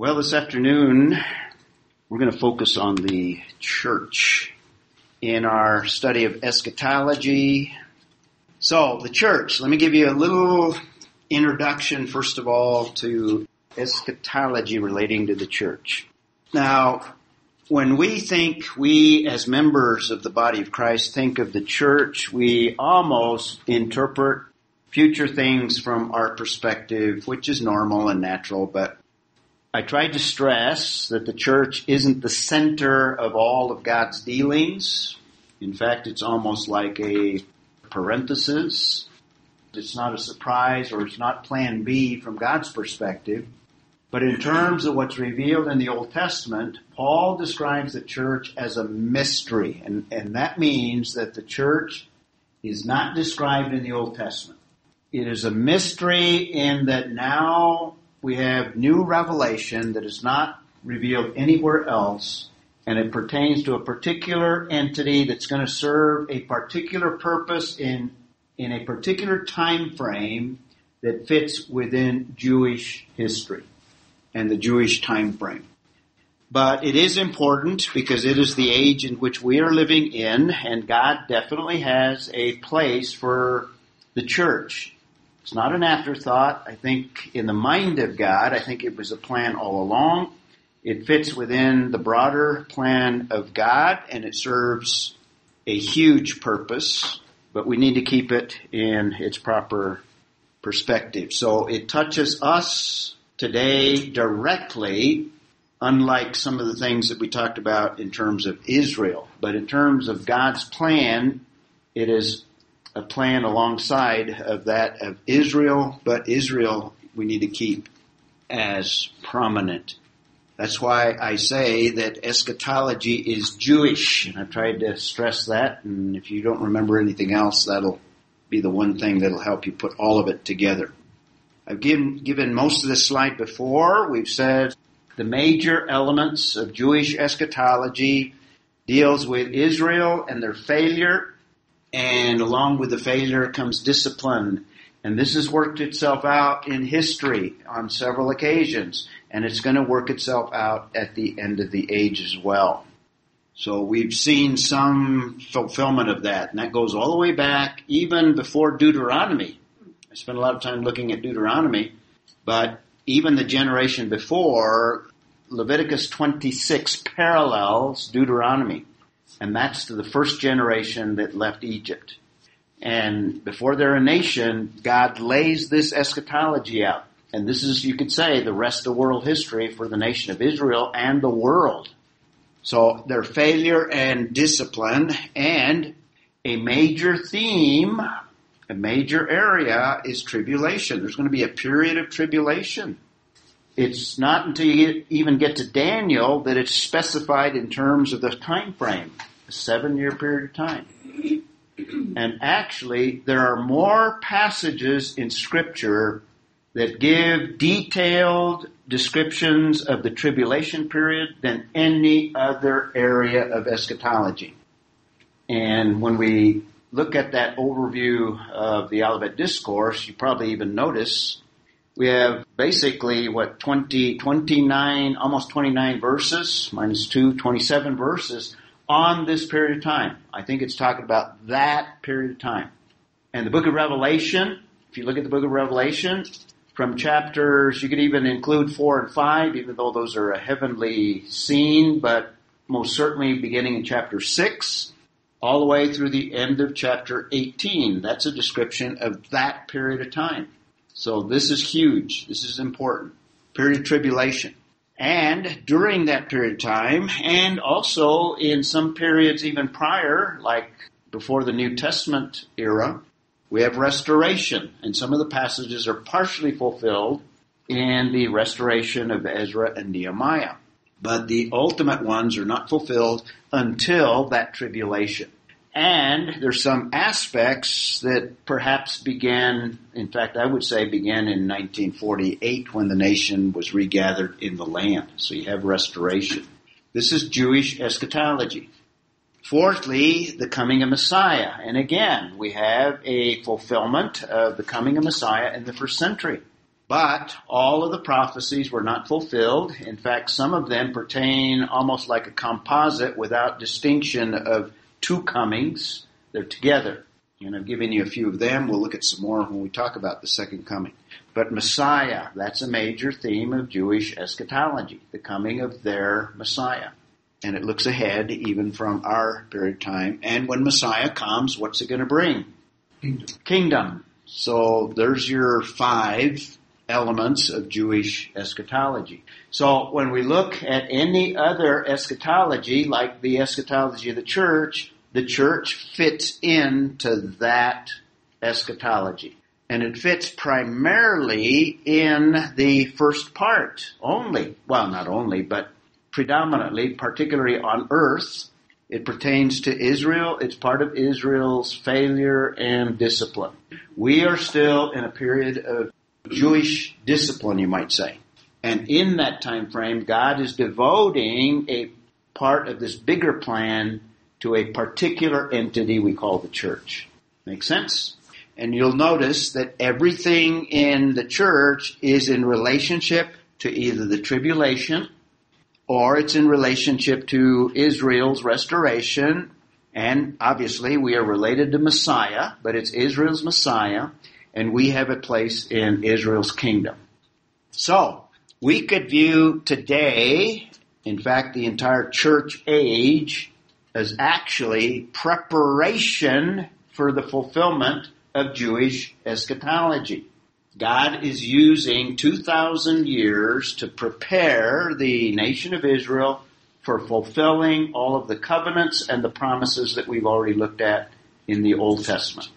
Well, this afternoon we're going to focus on the church in our study of eschatology. So, the church, let me give you a little introduction, first of all, to eschatology relating to the church. Now, when we think, we as members of the body of Christ think of the church, we almost interpret future things from our perspective, which is normal and natural, but I tried to stress that the church isn't the center of all of God's dealings. In fact, it's almost like a parenthesis. It's not a surprise or it's not plan B from God's perspective. But in terms of what's revealed in the Old Testament, Paul describes the church as a mystery. And, and that means that the church is not described in the Old Testament. It is a mystery in that now we have new revelation that is not revealed anywhere else, and it pertains to a particular entity that's going to serve a particular purpose in in a particular time frame that fits within Jewish history and the Jewish time frame. But it is important because it is the age in which we are living in, and God definitely has a place for the church. It's not an afterthought. I think in the mind of God, I think it was a plan all along. It fits within the broader plan of God and it serves a huge purpose, but we need to keep it in its proper perspective. So it touches us today directly, unlike some of the things that we talked about in terms of Israel. But in terms of God's plan, it is a plan alongside of that of Israel, but Israel we need to keep as prominent. That's why I say that eschatology is Jewish, and I've tried to stress that, and if you don't remember anything else, that'll be the one thing that'll help you put all of it together. I've given, given most of this slide before. We've said the major elements of Jewish eschatology deals with Israel and their failure and along with the failure comes discipline. And this has worked itself out in history on several occasions, and it's going to work itself out at the end of the age as well. So we've seen some fulfillment of that, and that goes all the way back even before Deuteronomy. I spent a lot of time looking at Deuteronomy, but even the generation before, Leviticus 26 parallels Deuteronomy and that's to the first generation that left Egypt. And before they're a nation, God lays this eschatology out. And this is, you could say, the rest of world history for the nation of Israel and the world. So their failure and discipline and a major theme, a major area is tribulation. There's going to be a period of tribulation. It's not until you get, even get to Daniel that it's specified in terms of the time frame seven year period of time. And actually, there are more passages in Scripture that give detailed descriptions of the tribulation period than any other area of eschatology. And when we look at that overview of the Olivet Discourse, you probably even notice we have basically what 20, 29, almost 29 verses, minus 2, 27 verses on this period of time. I think it's talking about that period of time. And the book of Revelation, if you look at the book of Revelation, from chapters, you could even include four and five, even though those are a heavenly scene, but most certainly beginning in chapter six, all the way through the end of chapter 18. That's a description of that period of time. So this is huge. This is important. Period of tribulation. And during that period of time, and also in some periods even prior, like before the New Testament era, we have restoration. And some of the passages are partially fulfilled in the restoration of Ezra and Nehemiah. But the ultimate ones are not fulfilled until that tribulation. And there's some aspects that perhaps began, in fact, I would say began in 1948 when the nation was regathered in the land. So you have restoration. This is Jewish eschatology. Fourthly, the coming of Messiah. And again, we have a fulfillment of the coming of Messiah in the first century. But all of the prophecies were not fulfilled. In fact, some of them pertain almost like a composite without distinction of two comings. They're together. And I've given you a few of them. We'll look at some more when we talk about the second coming. But Messiah, that's a major theme of Jewish eschatology, the coming of their Messiah. And it looks ahead even from our period of time. And when Messiah comes, what's it going to bring? Kingdom. Kingdom. So there's your five elements of Jewish eschatology. So when we look at any other eschatology, like the eschatology of the church, the church fits into that eschatology. And it fits primarily in the first part only. Well, not only, but predominantly, particularly on earth. It pertains to Israel. It's part of Israel's failure and discipline. We are still in a period of Jewish discipline, you might say. And in that time frame, God is devoting a part of this bigger plan to a particular entity we call the church. Make sense? And you'll notice that everything in the church is in relationship to either the tribulation or it's in relationship to Israel's restoration. And obviously we are related to Messiah, but it's Israel's Messiah and we have a place in Israel's kingdom. So, we could view today, in fact, the entire church age, as actually preparation for the fulfillment of Jewish eschatology. God is using 2,000 years to prepare the nation of Israel for fulfilling all of the covenants and the promises that we've already looked at in the Old Testament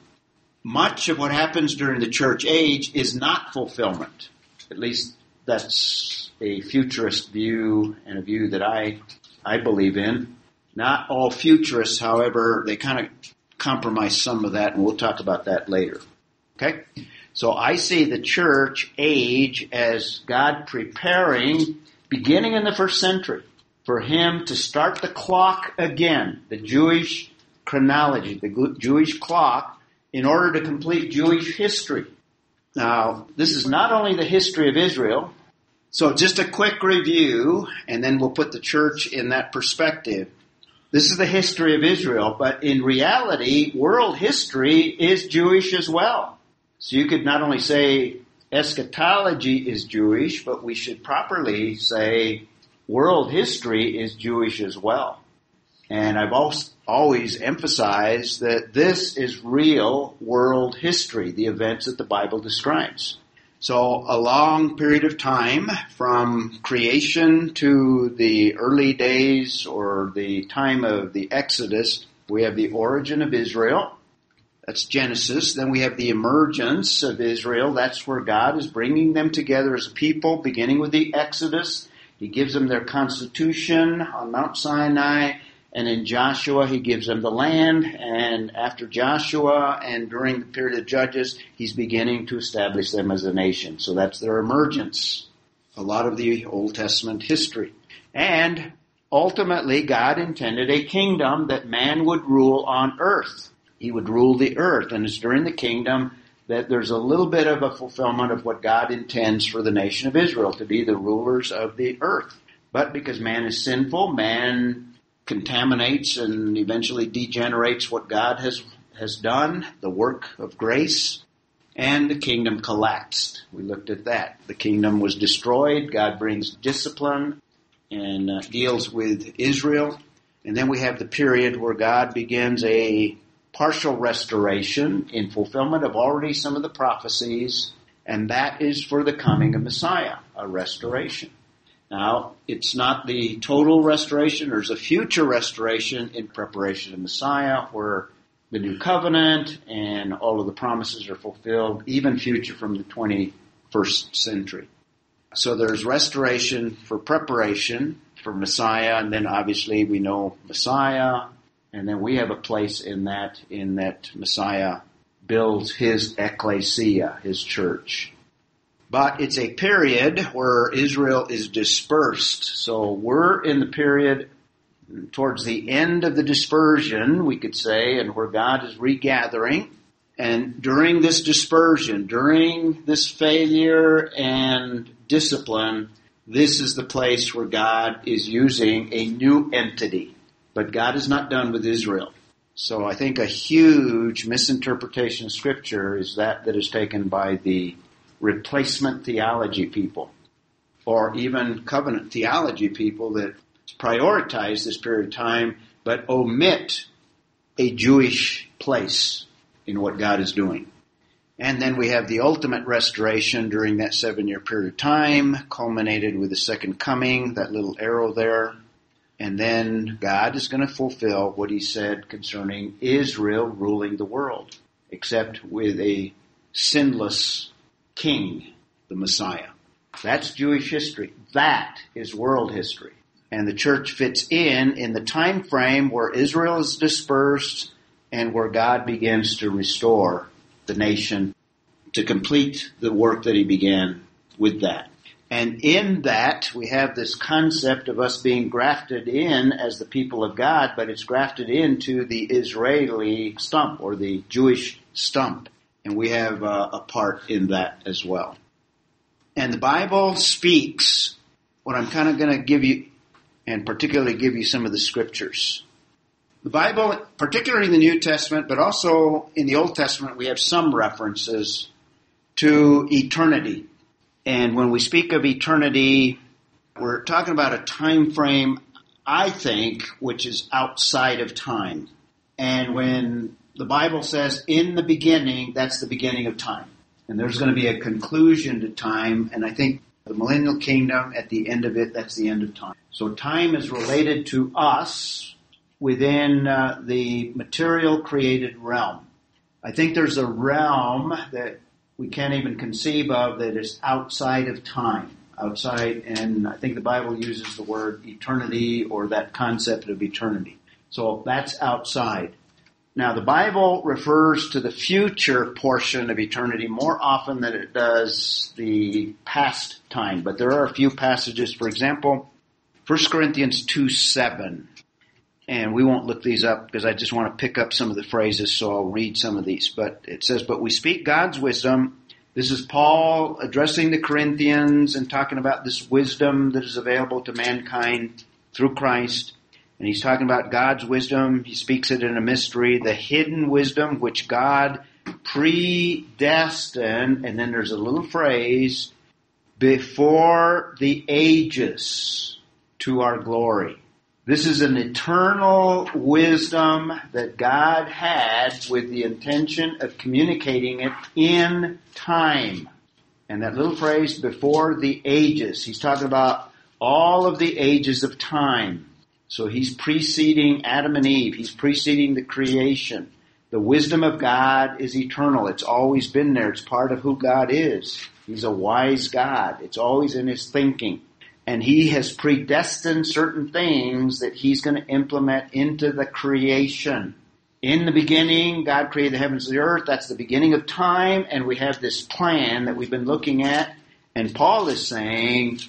much of what happens during the church age is not fulfillment. At least that's a futurist view and a view that I, I believe in. Not all futurists, however, they kind of compromise some of that and we'll talk about that later. Okay? So I see the church age as God preparing, beginning in the first century, for Him to start the clock again, the Jewish chronology, the Jewish clock, in order to complete Jewish history. Now, this is not only the history of Israel, so just a quick review, and then we'll put the church in that perspective. This is the history of Israel, but in reality, world history is Jewish as well. So you could not only say eschatology is Jewish, but we should properly say world history is Jewish as well. And I've always emphasized that this is real world history, the events that the Bible describes. So a long period of time from creation to the early days or the time of the Exodus, we have the origin of Israel. That's Genesis. Then we have the emergence of Israel. That's where God is bringing them together as a people, beginning with the Exodus. He gives them their constitution on Mount Sinai. And in Joshua, he gives them the land. And after Joshua and during the period of Judges, he's beginning to establish them as a nation. So that's their emergence. A lot of the Old Testament history. And ultimately, God intended a kingdom that man would rule on earth. He would rule the earth. And it's during the kingdom that there's a little bit of a fulfillment of what God intends for the nation of Israel to be the rulers of the earth. But because man is sinful, man contaminates and eventually degenerates what God has, has done, the work of grace, and the kingdom collapsed. We looked at that. The kingdom was destroyed. God brings discipline and uh, deals with Israel. And then we have the period where God begins a partial restoration in fulfillment of already some of the prophecies, and that is for the coming of Messiah, a restoration. Now, it's not the total restoration. There's a future restoration in preparation of Messiah where the new covenant and all of the promises are fulfilled, even future from the 21st century. So there's restoration for preparation for Messiah, and then obviously we know Messiah, and then we have a place in that, in that Messiah builds his ecclesia, his church. But it's a period where Israel is dispersed. So we're in the period towards the end of the dispersion, we could say, and where God is regathering. And during this dispersion, during this failure and discipline, this is the place where God is using a new entity. But God is not done with Israel. So I think a huge misinterpretation of scripture is that that is taken by the replacement theology people or even covenant theology people that prioritize this period of time but omit a Jewish place in what God is doing. And then we have the ultimate restoration during that seven year period of time, culminated with the second coming, that little arrow there. And then God is going to fulfill what he said concerning Israel ruling the world, except with a sinless king, the Messiah. That's Jewish history. That is world history. And the church fits in in the time frame where Israel is dispersed and where God begins to restore the nation to complete the work that he began with that. And in that, we have this concept of us being grafted in as the people of God, but it's grafted into the Israeli stump or the Jewish stump. And we have uh, a part in that as well. And the Bible speaks, what I'm kind of going to give you, and particularly give you some of the scriptures. The Bible, particularly in the New Testament, but also in the Old Testament, we have some references to eternity. And when we speak of eternity, we're talking about a time frame, I think, which is outside of time. And when the Bible says in the beginning, that's the beginning of time. And there's going to be a conclusion to time, and I think the millennial kingdom, at the end of it, that's the end of time. So time is related to us within uh, the material created realm. I think there's a realm that we can't even conceive of that is outside of time, outside, and I think the Bible uses the word eternity or that concept of eternity. So that's outside. Now the Bible refers to the future portion of eternity more often than it does the past time, but there are a few passages, for example, 1 Corinthians 2 7. And we won't look these up because I just want to pick up some of the phrases, so I'll read some of these. But it says, But we speak God's wisdom. This is Paul addressing the Corinthians and talking about this wisdom that is available to mankind through Christ. And he's talking about God's wisdom. He speaks it in a mystery, the hidden wisdom which God predestined, and then there's a little phrase, before the ages to our glory. This is an eternal wisdom that God had with the intention of communicating it in time. And that little phrase, before the ages, he's talking about all of the ages of time. So he's preceding Adam and Eve. He's preceding the creation. The wisdom of God is eternal. It's always been there. It's part of who God is. He's a wise God. It's always in his thinking and he has predestined certain things that he's going to implement into the creation. In the beginning, God created the heavens and the earth. That's the beginning of time, and we have this plan that we've been looking at. And Paul is saying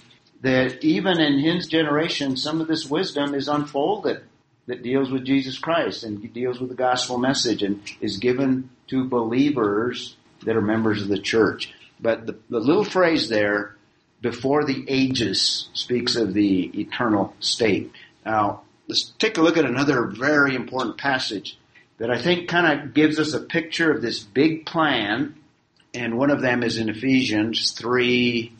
that even in his generation, some of this wisdom is unfolded that deals with Jesus Christ and deals with the gospel message and is given to believers that are members of the church. But the, the little phrase there, before the ages speaks of the eternal state. Now, let's take a look at another very important passage that I think kind of gives us a picture of this big plan. And one of them is in Ephesians 3,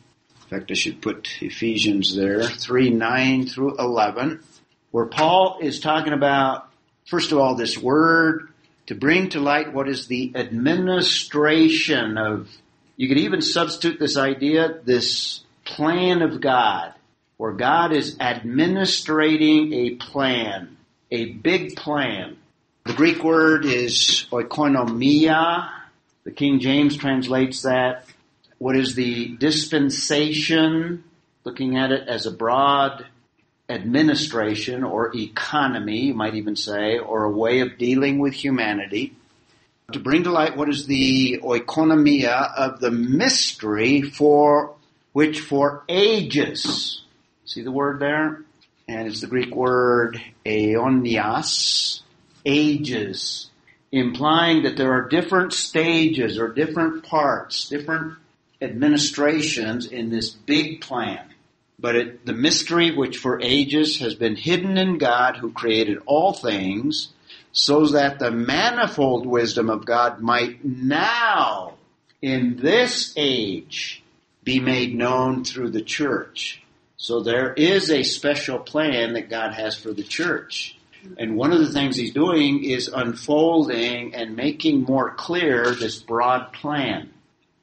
in fact, I should put Ephesians there, 3, 9 through 11, where Paul is talking about, first of all, this word to bring to light what is the administration of, you could even substitute this idea, this plan of God, where God is administrating a plan, a big plan. The Greek word is oikonomia. The King James translates that. What is the dispensation? Looking at it as a broad administration or economy, you might even say, or a way of dealing with humanity. To bring to light what is the oikonomia of the mystery for which for ages, see the word there? And it's the Greek word aeonias, ages, implying that there are different stages or different parts, different administrations in this big plan. But it, the mystery which for ages has been hidden in God who created all things, so that the manifold wisdom of God might now, in this age, be made known through the church. So there is a special plan that God has for the church. And one of the things he's doing is unfolding and making more clear this broad plan.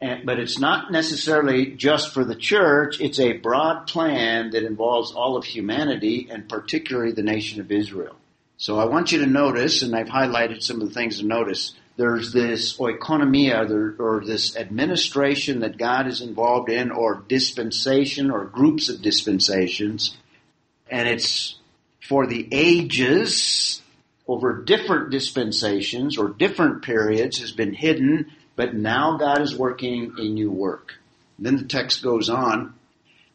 And, but it's not necessarily just for the church. It's a broad plan that involves all of humanity and particularly the nation of Israel. So I want you to notice, and I've highlighted some of the things to notice, there's this oikonomia, or this administration that God is involved in, or dispensation, or groups of dispensations, and it's for the ages over different dispensations or different periods has been hidden, but now God is working a new work. then the text goes on,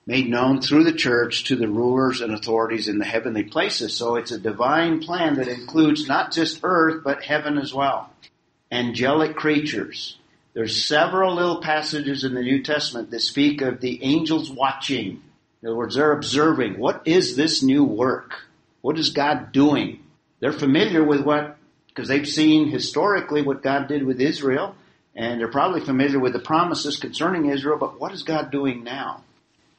made known through the church to the rulers and authorities in the heavenly places. So it's a divine plan that includes not just earth, but heaven as well. Angelic creatures. There's several little passages in the New Testament that speak of the angels watching. In other words, they're observing. What is this new work? What is God doing? They're familiar with what, because they've seen historically what God did with Israel, and they're probably familiar with the promises concerning Israel, but what is God doing now?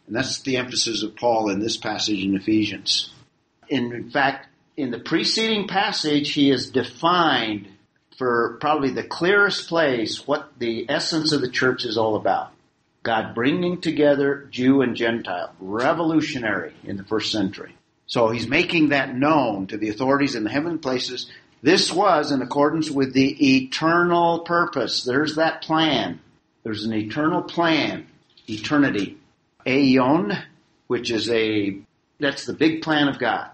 And that's the emphasis of Paul in this passage in Ephesians. In fact, in the preceding passage, he has defined for probably the clearest place what the essence of the church is all about. God bringing together Jew and Gentile, revolutionary in the first century. So he's making that known to the authorities in the heavenly places. This was in accordance with the eternal purpose. There's that plan. There's an eternal plan. Eternity. Aeon, which is a, that's the big plan of God,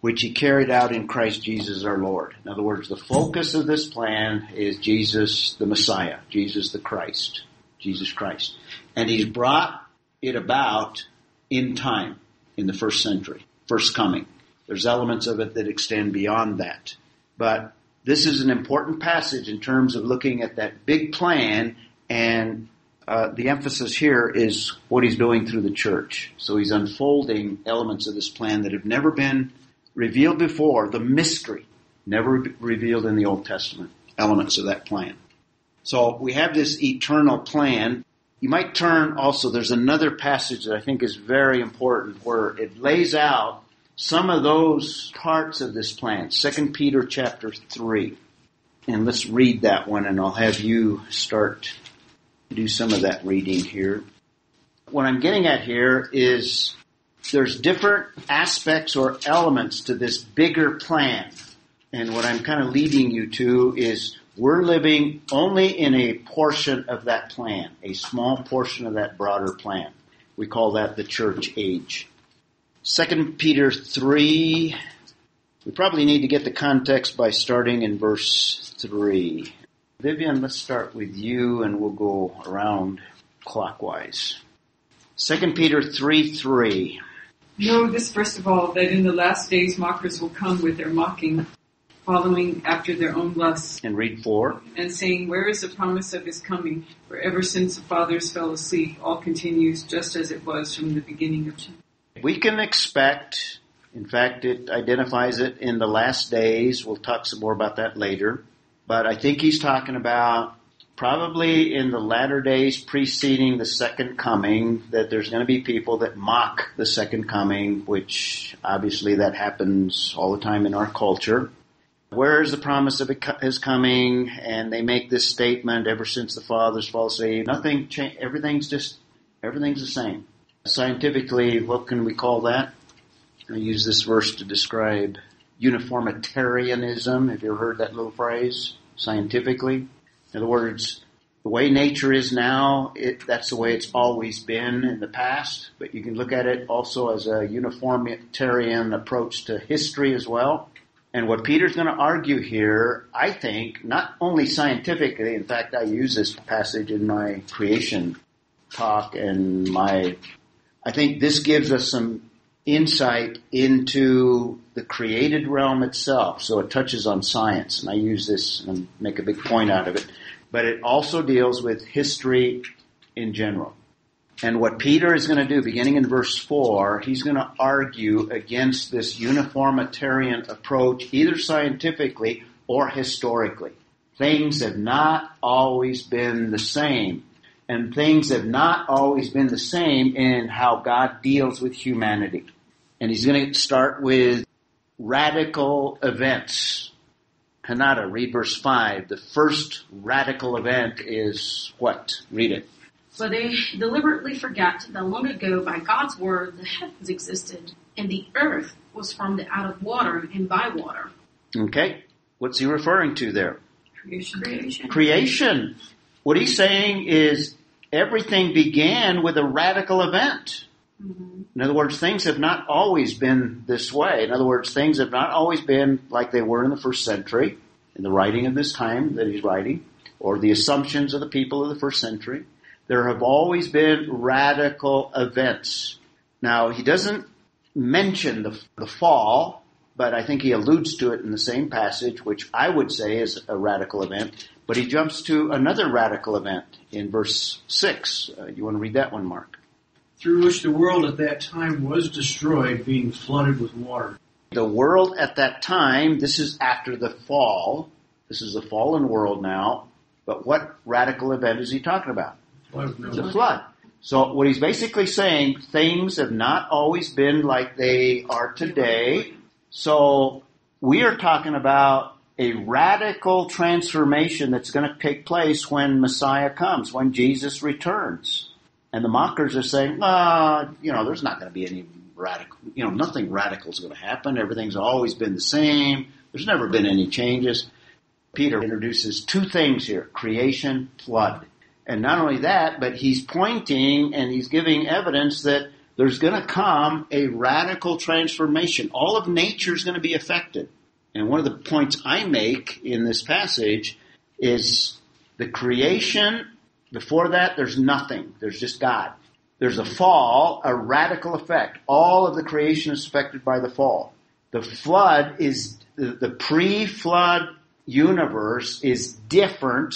which he carried out in Christ Jesus our Lord. In other words, the focus of this plan is Jesus the Messiah, Jesus the Christ, Jesus Christ. And he's brought it about in time, in the first century first coming. There's elements of it that extend beyond that. But this is an important passage in terms of looking at that big plan and uh, the emphasis here is what he's doing through the church. So he's unfolding elements of this plan that have never been revealed before, the mystery, never revealed in the Old Testament, elements of that plan. So we have this eternal plan. You might turn also, there's another passage that I think is very important where it lays out some of those parts of this plan. Second Peter chapter 3. And let's read that one and I'll have you start do some of that reading here. What I'm getting at here is there's different aspects or elements to this bigger plan. And what I'm kind of leading you to is we're living only in a portion of that plan, a small portion of that broader plan. We call that the church age. Second Peter 3, we probably need to get the context by starting in verse 3. Vivian, let's start with you and we'll go around clockwise. Second Peter 3 3. Know this first of all, that in the last days mockers will come with their mocking, following after their own lusts. And read 4. And saying, Where is the promise of his coming? For ever since the fathers fell asleep, all continues just as it was from the beginning of time. We can expect, in fact, it identifies it in the last days. We'll talk some more about that later. But I think he's talking about probably in the latter days preceding the second coming that there's going to be people that mock the second coming, which obviously that happens all the time in our culture. Where is the promise of his coming? And they make this statement ever since the fathers fall asleep. Nothing, cha- everything's just, everything's the same. Scientifically, what can we call that? I use this verse to describe uniformitarianism. Have you ever heard that little phrase? Scientifically. In other words, the way nature is now, it, that's the way it's always been in the past, but you can look at it also as a uniformitarian approach to history as well. And what Peter's going to argue here, I think, not only scientifically, in fact, I use this passage in my creation talk and my I think this gives us some insight into the created realm itself. So it touches on science, and I use this and make a big point out of it. But it also deals with history in general. And what Peter is going to do, beginning in verse 4, he's going to argue against this uniformitarian approach, either scientifically or historically. Things have not always been the same. And things have not always been the same in how God deals with humanity. And he's going to start with radical events. Hanada, read verse 5. The first radical event is what? Read it. For they deliberately forget that long ago by God's word the heavens existed, and the earth was formed out of water and by water. Okay. What's he referring to there? Creation. Creation. Creation. What he's saying is everything began with a radical event. Mhm. In other words, things have not always been this way. In other words, things have not always been like they were in the first century, in the writing of this time that he's writing, or the assumptions of the people of the first century. There have always been radical events. Now, he doesn't mention the, the fall, but I think he alludes to it in the same passage, which I would say is a radical event. But he jumps to another radical event in verse 6. Uh, you want to read that one, Mark? through which the world at that time was destroyed, being flooded with water. The world at that time, this is after the fall. This is the fallen world now. But what radical event is he talking about? Flood. The flood. So what he's basically saying, things have not always been like they are today. So we are talking about a radical transformation that's going to take place when Messiah comes, when Jesus returns. And the mockers are saying, ah, you know, there's not going to be any radical, you know, nothing radical is going to happen. Everything's always been the same. There's never been any changes. Peter introduces two things here, creation, flood. And not only that, but he's pointing and he's giving evidence that there's going to come a radical transformation. All of nature is going to be affected. And one of the points I make in this passage is the creation before that, there's nothing. There's just God. There's a fall, a radical effect. All of the creation is affected by the fall. The flood is, the, the pre-flood universe is different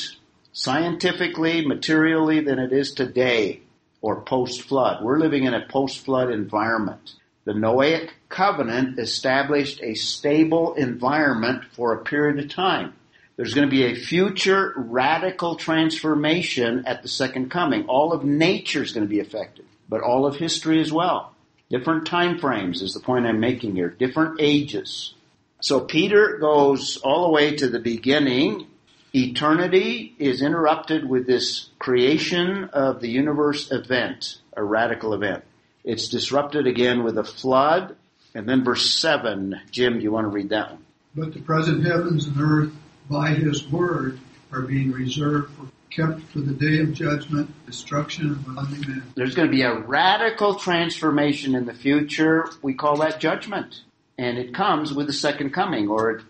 scientifically, materially than it is today or post-flood. We're living in a post-flood environment. The Noahic covenant established a stable environment for a period of time. There's going to be a future radical transformation at the second coming. All of nature is going to be affected, but all of history as well. Different time frames is the point I'm making here. Different ages. So Peter goes all the way to the beginning. Eternity is interrupted with this creation of the universe event, a radical event. It's disrupted again with a flood. And then verse 7, Jim, do you want to read that one? But the present heavens and earth by his word are being reserved for kept for the day of judgment, destruction of ungodly men. There's going to be a radical transformation in the future. We call that judgment. And it comes with the second coming, or it,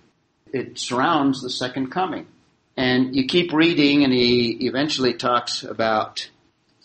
it surrounds the second coming. And you keep reading, and he eventually talks about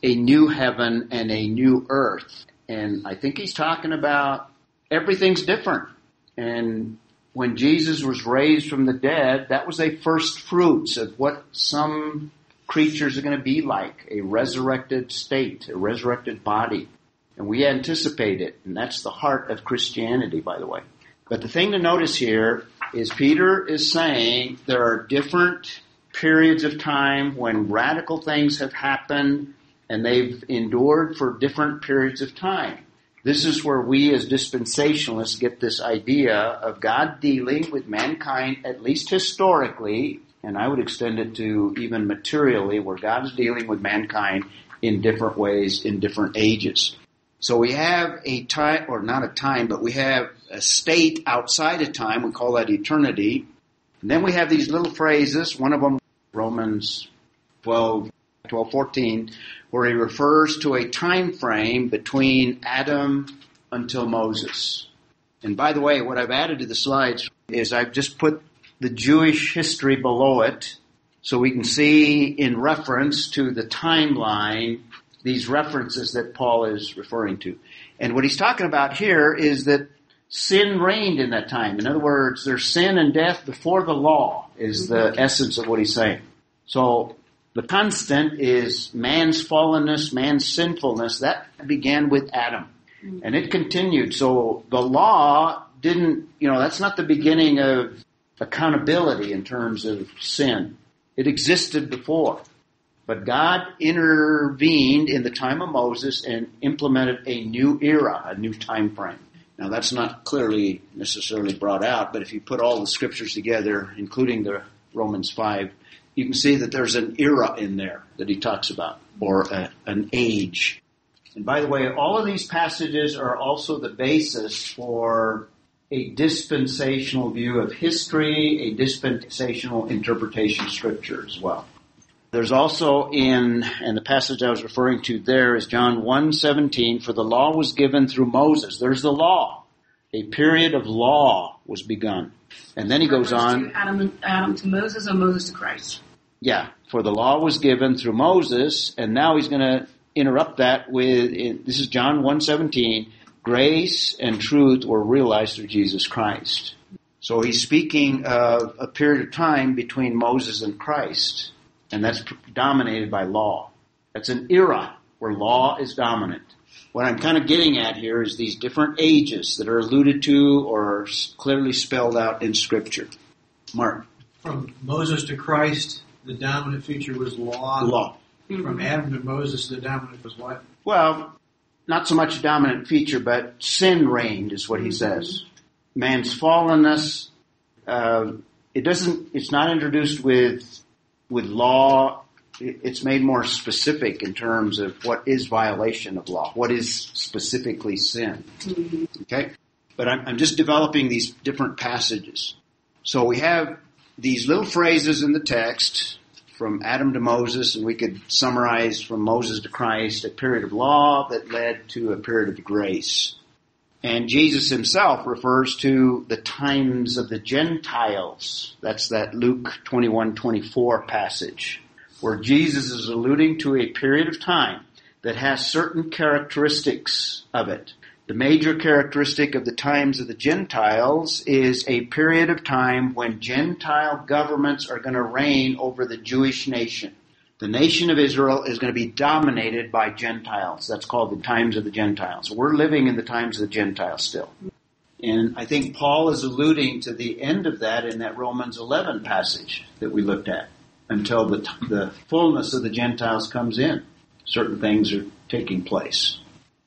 a new heaven and a new earth. And I think he's talking about everything's different. And when Jesus was raised from the dead, that was a first fruits of what some creatures are going to be like, a resurrected state, a resurrected body. And we anticipate it, and that's the heart of Christianity, by the way. But the thing to notice here is Peter is saying there are different periods of time when radical things have happened and they've endured for different periods of time. This is where we as dispensationalists get this idea of God dealing with mankind, at least historically, and I would extend it to even materially, where God is dealing with mankind in different ways, in different ages. So we have a time, or not a time, but we have a state outside of time. We call that eternity. And then we have these little phrases. One of them, Romans 12, 12, 14, where he refers to a time frame between Adam until Moses. And by the way, what I've added to the slides is I've just put the Jewish history below it so we can see in reference to the timeline these references that Paul is referring to. And what he's talking about here is that sin reigned in that time. In other words, there's sin and death before the law is the essence of what he's saying. So the constant is man's fallenness, man's sinfulness. That began with Adam. Mm-hmm. And it continued. So the law didn't, you know, that's not the beginning of accountability in terms of sin. It existed before. But God intervened in the time of Moses and implemented a new era, a new time frame. Now that's not clearly necessarily brought out, but if you put all the scriptures together, including the Romans 5, you can see that there's an era in there that he talks about, or a, an age. And by the way, all of these passages are also the basis for a dispensational view of history, a dispensational interpretation of scripture as well. There's also in, and the passage I was referring to there is John 1:17, for the law was given through Moses. There's the law. A period of law was begun. And then he goes on, Adam, Adam to Moses or Moses to Christ. yeah, for the law was given through Moses, and now he's going to interrupt that with, this is John 1:17, grace and truth were realized through Jesus Christ. So he's speaking of a period of time between Moses and Christ, and that's dominated by law. That's an era where law is dominant. What I'm kind of getting at here is these different ages that are alluded to or clearly spelled out in Scripture. Mark, From Moses to Christ, the dominant feature was law. law. From Adam to Moses, the dominant was what? Well, not so much a dominant feature, but sin reigned is what he says. Man's fallenness. Uh, it doesn't. It's not introduced with with law. It- It's made more specific in terms of what is violation of law. What is specifically sin? Mm-hmm. Okay, but I'm, I'm just developing these different passages. So we have these little phrases in the text from Adam to Moses, and we could summarize from Moses to Christ a period of law that led to a period of grace. And Jesus himself refers to the times of the Gentiles. That's that Luke 21, 24 passage, where Jesus is alluding to a period of time that has certain characteristics of it. The major characteristic of the times of the Gentiles is a period of time when Gentile governments are going to reign over the Jewish nation. The nation of Israel is going to be dominated by Gentiles. That's called the times of the Gentiles. We're living in the times of the Gentiles still. And I think Paul is alluding to the end of that in that Romans 11 passage that we looked at until the, the fullness of the Gentiles comes in. Certain things are taking place.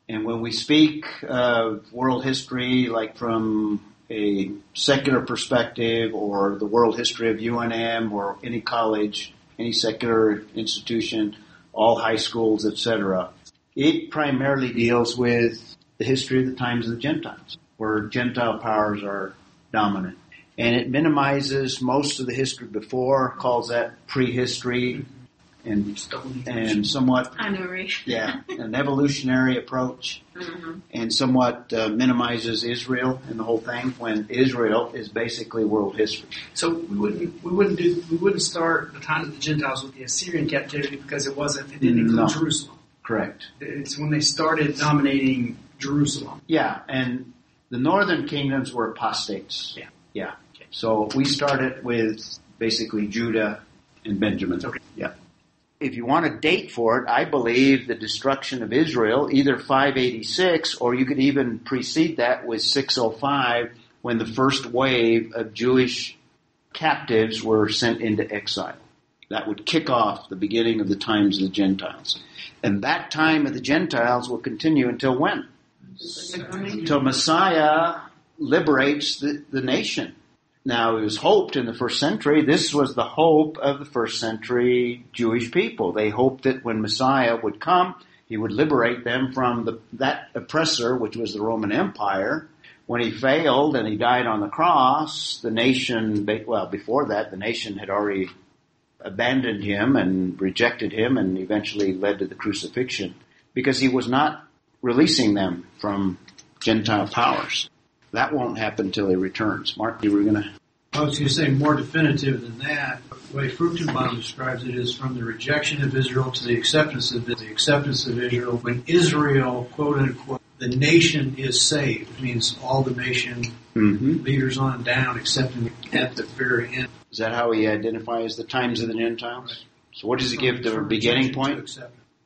And when we speak of world history, like from a secular perspective or the world history of UNM or any college, any secular institution, all high schools, etc., it primarily deals with the history of the times of the Gentiles, where Gentile powers are dominant. And it minimizes most of the history before, calls that prehistory, and and somewhat I know, right? yeah, an evolutionary approach, Mhm. and somewhat uh, minimizes Israel and the whole thing. When Israel is basically world history. So we wouldn't we wouldn't do we wouldn't start the time of the Gentiles with the Assyrian captivity because it wasn't it didn't include No. Jerusalem. Correct. It's when they started dominating Jerusalem. Yeah, and the northern kingdoms were apostates. Yeah. Yeah. So we started with basically Judah and Benjamin. Okay. Yeah. If you want a date for it, I believe the destruction of Israel, either 586 or you could even precede that with 605 when the first wave of Jewish captives were sent into exile. That would kick off the beginning of the times of the Gentiles. And that time of the Gentiles will continue until when? Until Messiah liberates the, the nation. Now, it was hoped in the first century, this was the hope of the first century Jewish people. They hoped that when Messiah would come, he would liberate them from the, that oppressor, which was the Roman Empire. When he failed and he died on the cross, the nation, well, before that, the nation had already abandoned him and rejected him and eventually led to the crucifixion because he was not releasing them from Gentile powers. That won't happen until he returns. Mark, you were going to. I was going to say more definitive than that. The way Fruchtenbaum describes it is from the rejection of Israel to the acceptance of the acceptance of Israel. When Israel, quote unquote, the nation is saved. It means all the nation hmm leaders on down, except in, at the very end. Is that how he identifies the times of the Gentiles? So what does he give the beginning point?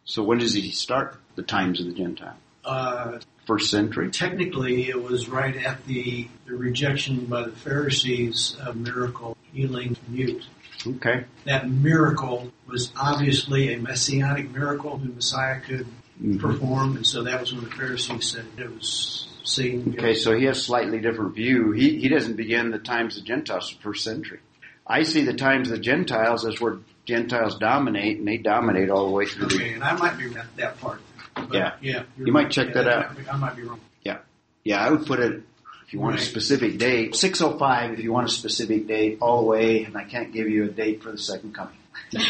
So when does he start the times of the Gentile? Uh, First century. technically, it was right at the, the rejection by the Pharisees of miracle healing mute. Okay. That miracle was obviously a messianic miracle the Messiah could Mhm. perform, and so that was when the Pharisees said it was Satan. Okay, so he has slightly different view. He he doesn't begin the times of Gentiles first century. I see the times of the Gentiles as where Gentiles dominate, and they dominate all the way through. Okay, and I might be at that part. But Yeah. yeah. you're might check Yeah, that out. I might be wrong. Yeah, yeah. I would put it if you want a specific date. Six oh five if you want a specific date, all the way, and I can't give you a date for the second coming.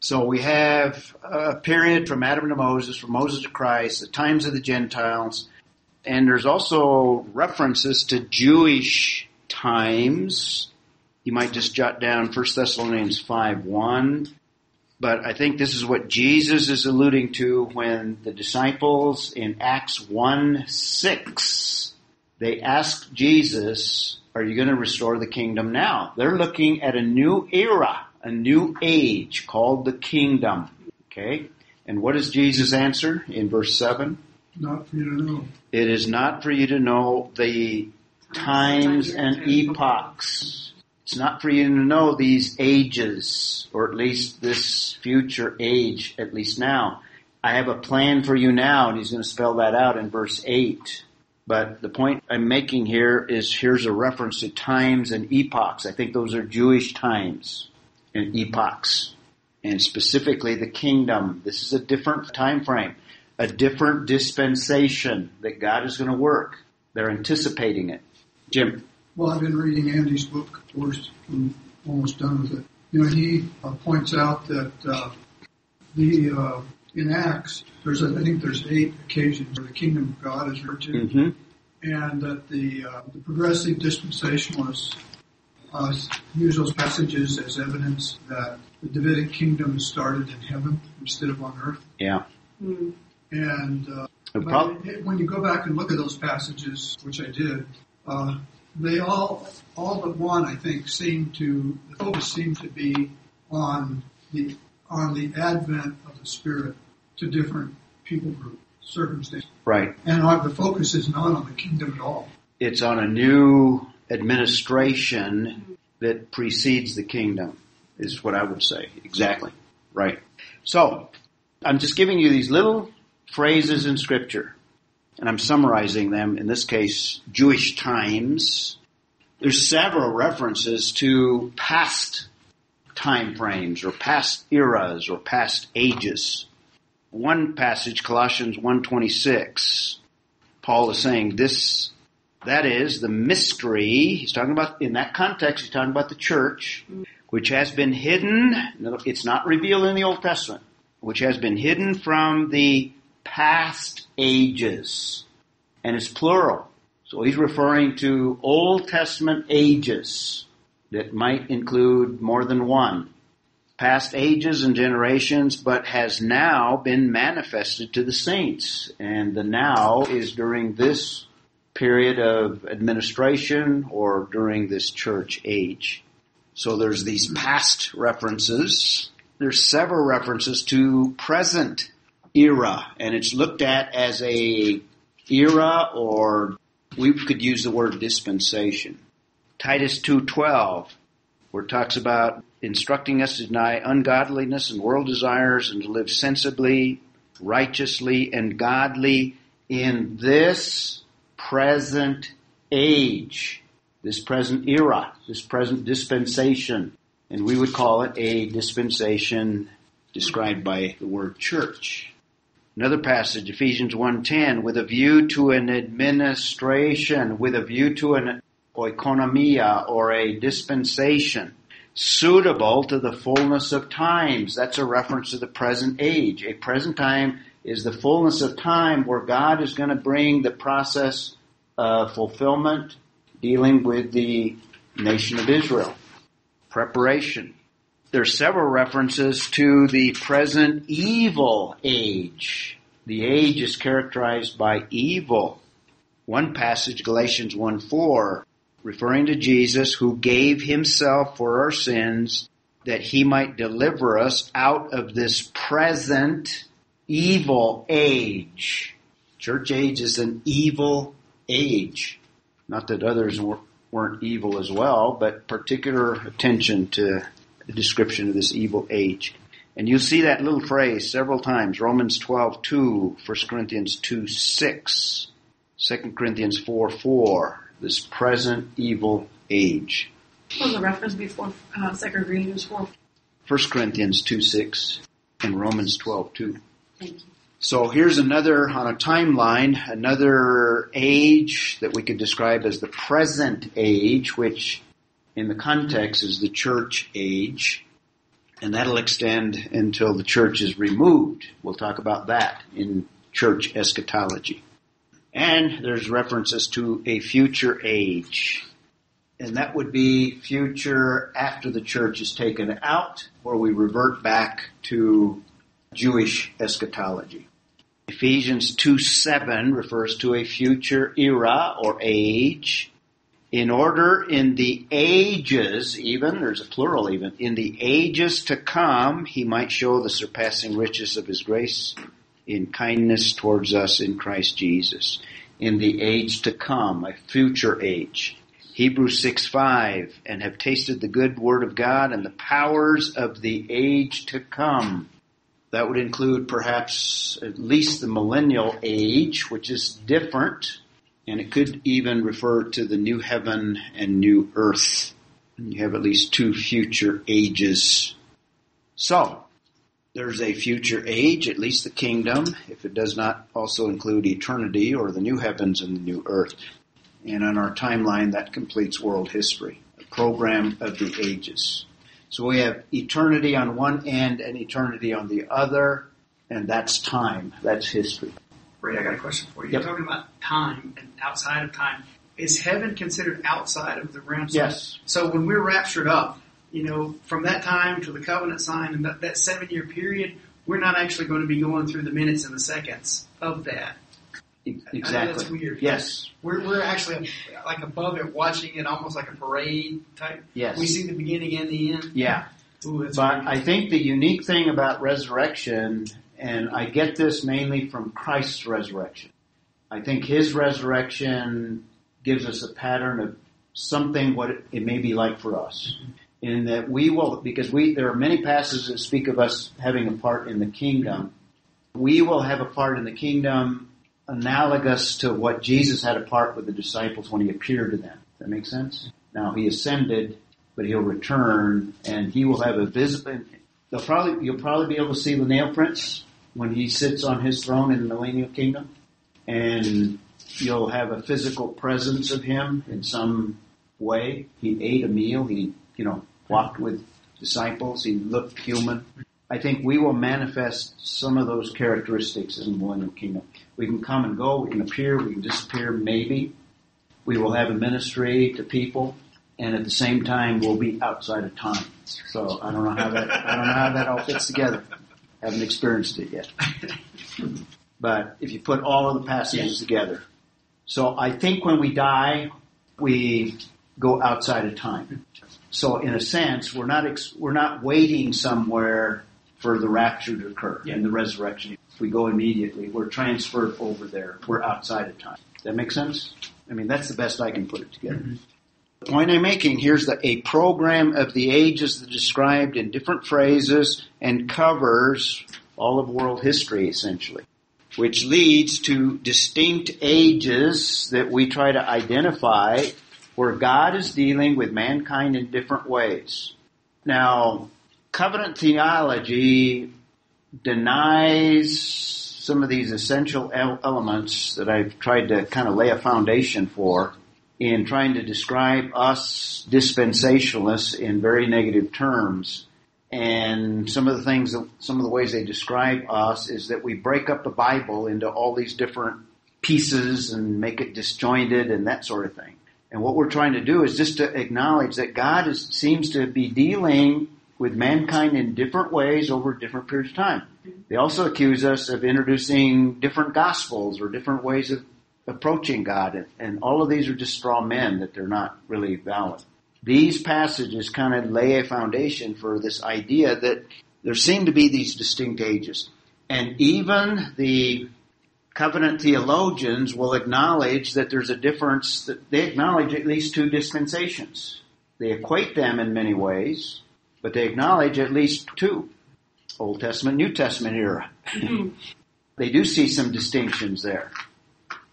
so we have a period from Adam to Moses, from Moses to Christ, the times of the Gentiles, and there's also references to Jewish times. You might just jot down 1 Thessalonians 5 1. But I think this is what Jesus is alluding to when the disciples in Acts 1 6, they asked Jesus, Are you going to restore the kingdom now? They're looking at a new era, a new age called the kingdom. Okay? And what does Jesus answer in verse 7? Not for you to know. It is not for you to know the times and epochs. It's not for you to know these ages, or at least this future age, at least now. I have a plan for you now, and he's going to spell that out in verse 8. But the point I'm making here is here's a reference to times and epochs. I think those are Jewish times and epochs. And specifically the kingdom. This is a different time frame, a different dispensation that God is going to work. They're anticipating it. Jim. Well, I've been reading Andy's book, of course, I'm almost done with it. You know, he uh, points out that uh, the uh, in Acts, there's I think there's eight occasions where the kingdom of God is referred to, Mm-hmm. and that the uh, the progressive dispensationalists uh, use those passages as evidence that the Davidic kingdom started in heaven instead of on earth. Yeah. Hmm. And uh, but prob- when you go back and look at those passages, which I did, uh, they all, all but one, I think, seem to the focus seemed to be on the on the advent of the Spirit to different people group circumstances, right. and uh, the focus is not on the kingdom at all. It's on a new administration that precedes the kingdom, is what I would say. Exactly. Right. So, I'm just giving you these little phrases in scripture, and I'm summarizing them, in this case, Jewish times. There's several references to past time frames or past eras or past ages. One passage, Colossians 126, Paul is saying this, that is the mystery, he's talking about, in that context, he's talking about the church, which has been hidden, it's not revealed in the Old Testament, which has been hidden from the past ages. And it's plural. So he's referring to Old Testament ages that might include more than one. Past ages and generations, but has now been manifested to the saints. And the now is during this period of administration or during this church age. So there's these past references. There's several references to present era, and it's looked at as a era or we could use the word dispensation. Titus 2:12 where it talks about instructing us to deny ungodliness and world desires and to live sensibly, righteously and godly in this present age, this present era, this present dispensation. And we would call it a dispensation described by the word church. Another passage, Ephesians 1.10, with a view to an administration, with a view to an oikonomia or a dispensation suitable to the fullness of times. That's a reference to the present age. A present time is the fullness of time where God is going to bring the process of fulfillment dealing with the nation of Israel. Preparation. There are several references to the present evil age. The age is characterized by evil. One passage, Galatians 1 4, referring to Jesus who gave himself for our sins that he might deliver us out of this present evil age. Church age is an evil age. Not that others weren't evil as well, but particular attention to description of this evil age. And you'll see that little phrase several times. Romans 12, 2, 1 Corinthians 2, 6, 2 Corinthians 4, 4. This present evil age. What was the reference before uh, 2 Corinthians 4? 1 Corinthians 2, 6 and Romans 12, 2. Thank you. So here's another, on a timeline, another age that we could describe as the present age, which in the context is the church age. And that'll extend until the church is removed. We'll talk about that in church eschatology. And there's references to a future age. And that would be future after the church is taken out, where we revert back to Jewish eschatology. Ephesians 2 7 refers to a future era or age in order in the ages, even, there's a plural even, in the ages to come, he might show the surpassing riches of his grace in kindness towards us in Christ Jesus. In the age to come, a future age. Hebrews 6 5, and have tasted the good word of God and the powers of the age to come. That would include perhaps at least the millennial age, which is different and it could even refer to the new heaven and new earth. You have at least two future ages. So, there's a future age, at least the kingdom, if it does not also include eternity or the new heavens and the new earth. And on our timeline, that completes world history, a program of the ages. So we have eternity on one end and eternity on the other, and that's time. That's history. I got a question for you. Yep. You're talking about time and outside of time. Is heaven considered outside of the realm? Yes. So when we're raptured up, you know, from that time to the covenant sign and that, that seven year period, we're not actually going to be going through the minutes and the seconds of that. Exactly. that's weird. Yes. We're, we're actually like above it, watching it almost like a parade type. Yes. We see the beginning and the end. Yeah. Ooh, But weird. I think the unique thing about resurrection, and I get this mainly from Christ's resurrection, I think his resurrection gives us a pattern of something what it, may be like for us. Mm-hmm. In that we will, because we, there are many passages that speak of us having a part in the kingdom. We will have a part in the kingdom analogous to what Jesus had a part with the disciples when he appeared to them. Does that make sense? Now he ascended, but he'll return and he will have a visible, they'll probably, you'll probably be able to see the nail prints when he sits on his throne in the millennial kingdom. And you'll have a physical presence of him in some way. He ate a meal. He, you know, walked with disciples. He looked human. I think we will manifest some of those characteristics in the millennial kingdom. We can come and go. We can appear. We can disappear. Maybe we will have a ministry to people, and at the same time, we'll be outside of time. So I don't know how that I don't know how that all fits together. Haven't experienced it yet. But if you put all of the passages together, so I think when we die, we go outside of time. So in a sense, we're not ex- we're not waiting somewhere for the rapture to occur and the resurrection. If we go immediately, we're transferred over there. We're outside of time. That make sense? I mean, that's the best I can put it together. The point I'm making here's the, a program of the ages described in different phrases and covers all of world history essentially, which leads to distinct ages that we try to identify where God is dealing with mankind in different ways. Now, covenant theology denies some of these essential elements that I've tried to kind of lay a foundation for in trying to describe us dispensationalists in very negative terms. And some of the things, some of the ways they describe us is that we break up the Bible into all these different pieces and make it disjointed and that sort of thing. And what we're trying to do is just to acknowledge that God is, seems to be dealing with mankind in different ways over different periods of time. They also accuse us of introducing different gospels or different ways of approaching God, and all of these are just straw men that they're not really valid. These passages kind of lay a foundation for this idea that there seem to be these distinct ages. And even the covenant theologians will acknowledge that there's a difference, that they acknowledge at least two dispensations. They equate them in many ways, but they acknowledge at least two. Old Testament, New Testament era. Mm-hmm. they do see some distinctions there.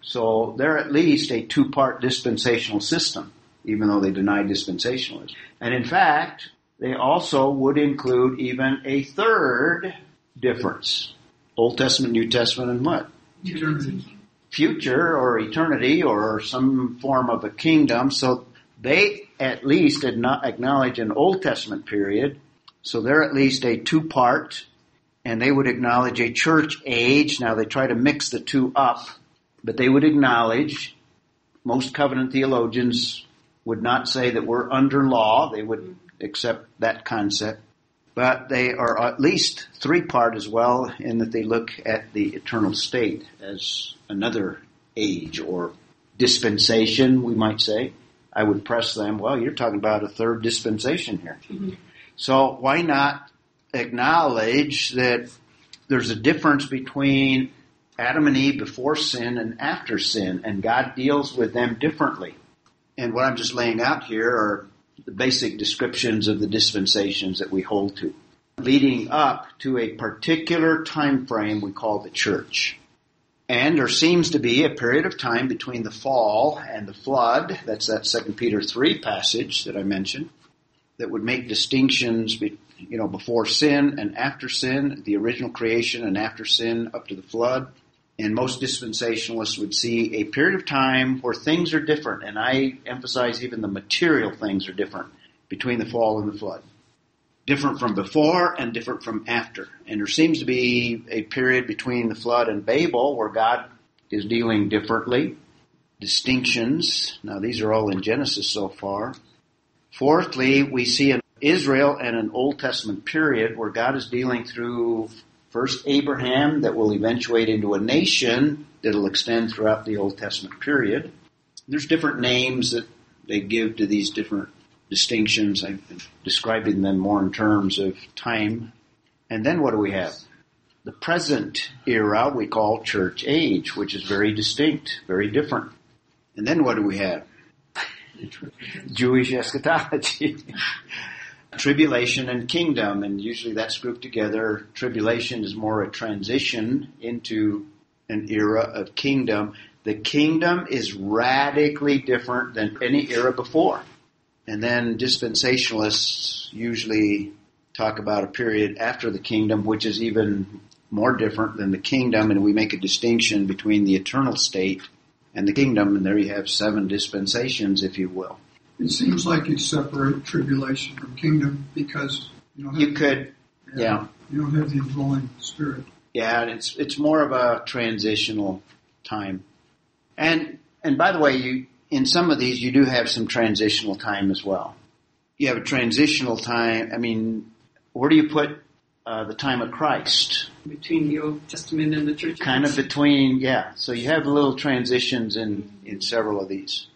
So they're at least a two-part dispensational system, even though they deny dispensationalism. And in fact, they also would include even a third difference. Old Testament, New Testament, and what? Eternity. Future or eternity or some form of a kingdom. So they at least did not acknowledge an Old Testament period. So they're at least a two part and they would acknowledge a church age. Now they try to mix the two up, but they would acknowledge most covenant theologians would not say that we're under law. They would accept that concept. But they are at least three part as well in that they look at the eternal state as another age or dispensation, we might say. I would press them, well, you're talking about a third dispensation here. Mm-hmm. So why not acknowledge that there's a difference between Adam and Eve before sin and after sin, and God deals with them differently. And what I'm just laying out here are the basic descriptions of the dispensations that we hold to, leading up to a particular time frame we call the church. And there seems to be a period of time between the fall and the flood. That's that Second Peter three passage that I mentioned that would make distinctions, you know, before sin and after sin, the original creation and after sin up to the flood. And most dispensationalists would see a period of time where things are different, and I emphasize even the material things are different between the fall and the flood. Different from before and different from after. And there seems to be a period between the flood and Babel where God is dealing differently. Distinctions. Now these are all in Genesis so far. Fourthly, we see in Israel and an Old Testament period where God is dealing through first Abraham that will eventuate into a nation that'll extend throughout the Old Testament period. There's different names that they give to these different distinctions. I'm describing them more in terms of time. And then what do we have? The present era we call church age, which is very distinct, very different. And then what do we have? Jewish eschatology. tribulation and kingdom, and usually that's grouped together. Tribulation is more a transition into an era of kingdom. The kingdom is radically different than any era before. And then dispensationalists usually talk about a period after the kingdom, which is even more different than the kingdom, and we make a distinction between the eternal state and the kingdom, and there you have seven dispensations, if you will. It seems like you separate tribulation from kingdom because you don't have, You could, yeah. you don't have the indwelling spirit. Yeah, and it's it's more of a transitional time. And and by the way, you in some of these you do have some transitional time as well. You have a transitional time. I mean, where do you put uh, the time of Christ? between the Old Testament and the Church. Kind of between, yeah. So you have little transitions in in several of these.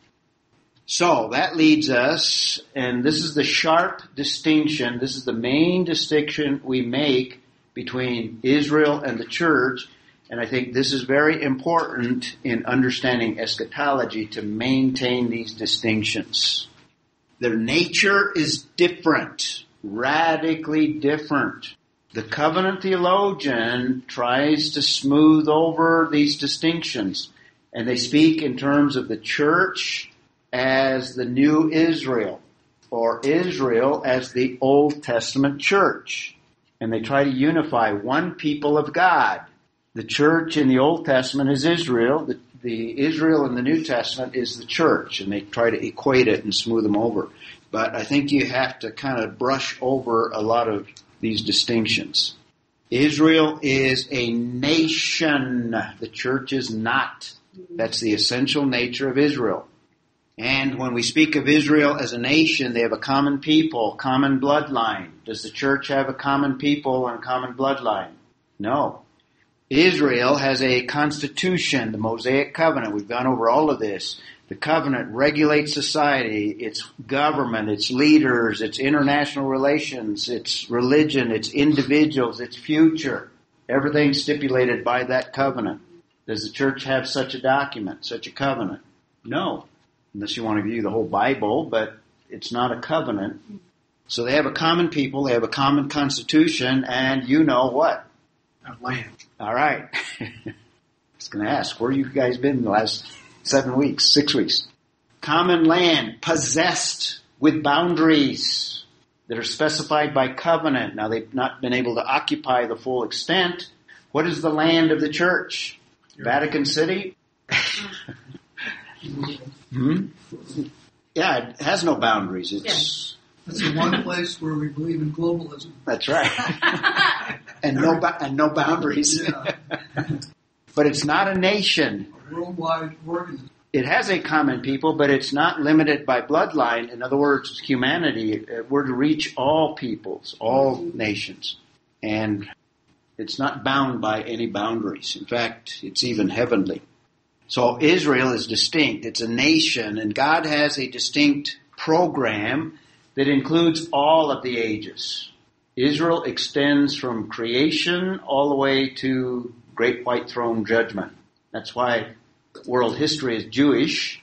So that leads us, and this is the sharp distinction. This is the main distinction we make between Israel and the church. And I think this is very important in understanding eschatology to maintain these distinctions. Their nature is different, radically different. The covenant theologian tries to smooth over these distinctions, and they speak in terms of the church as the new Israel, or Israel as the Old Testament church. And they try to unify one people of God. The church in the Old Testament is Israel. The, the Israel in the New Testament is the church. And they try to equate it and smooth them over. But I think you have to kind of brush over a lot of these distinctions. Israel is a nation. The church is not. That's the essential nature of Israel. And when we speak of Israel as a nation, they have a common people, common bloodline. Does the church have a common people and a common bloodline? No. Israel has a constitution, the Mosaic covenant. We've gone over all of this. The covenant regulates society, its government, its leaders, its international relations, its religion, its individuals, its future. Everything stipulated by that covenant. Does the church have such a document, such a covenant? No. Unless you want to view the whole Bible, but it's not a covenant. So they have a common people, they have a common constitution, and you know what? Land. All right. I was going to ask, where you guys been the last seven weeks, six weeks? Common land, possessed with boundaries that are specified by covenant. Now they've not been able to occupy the full extent. What is the land of the church? Vatican City? hmm? Yeah, it has no boundaries. It's That's the one place where we believe in globalism. that's right, and no and no boundaries. Yeah, but it's not a nation. a worldwide organism. It has a common people, but it's not limited by bloodline. In other words, humanity. uh, We're to reach all peoples, all nations, and it's not bound by any boundaries. In fact, it's even heavenly. So Israel is distinct. It's a nation, and God has a distinct program that includes all of the ages. Israel extends from creation all the way to great white throne judgment. That's why world history is Jewish.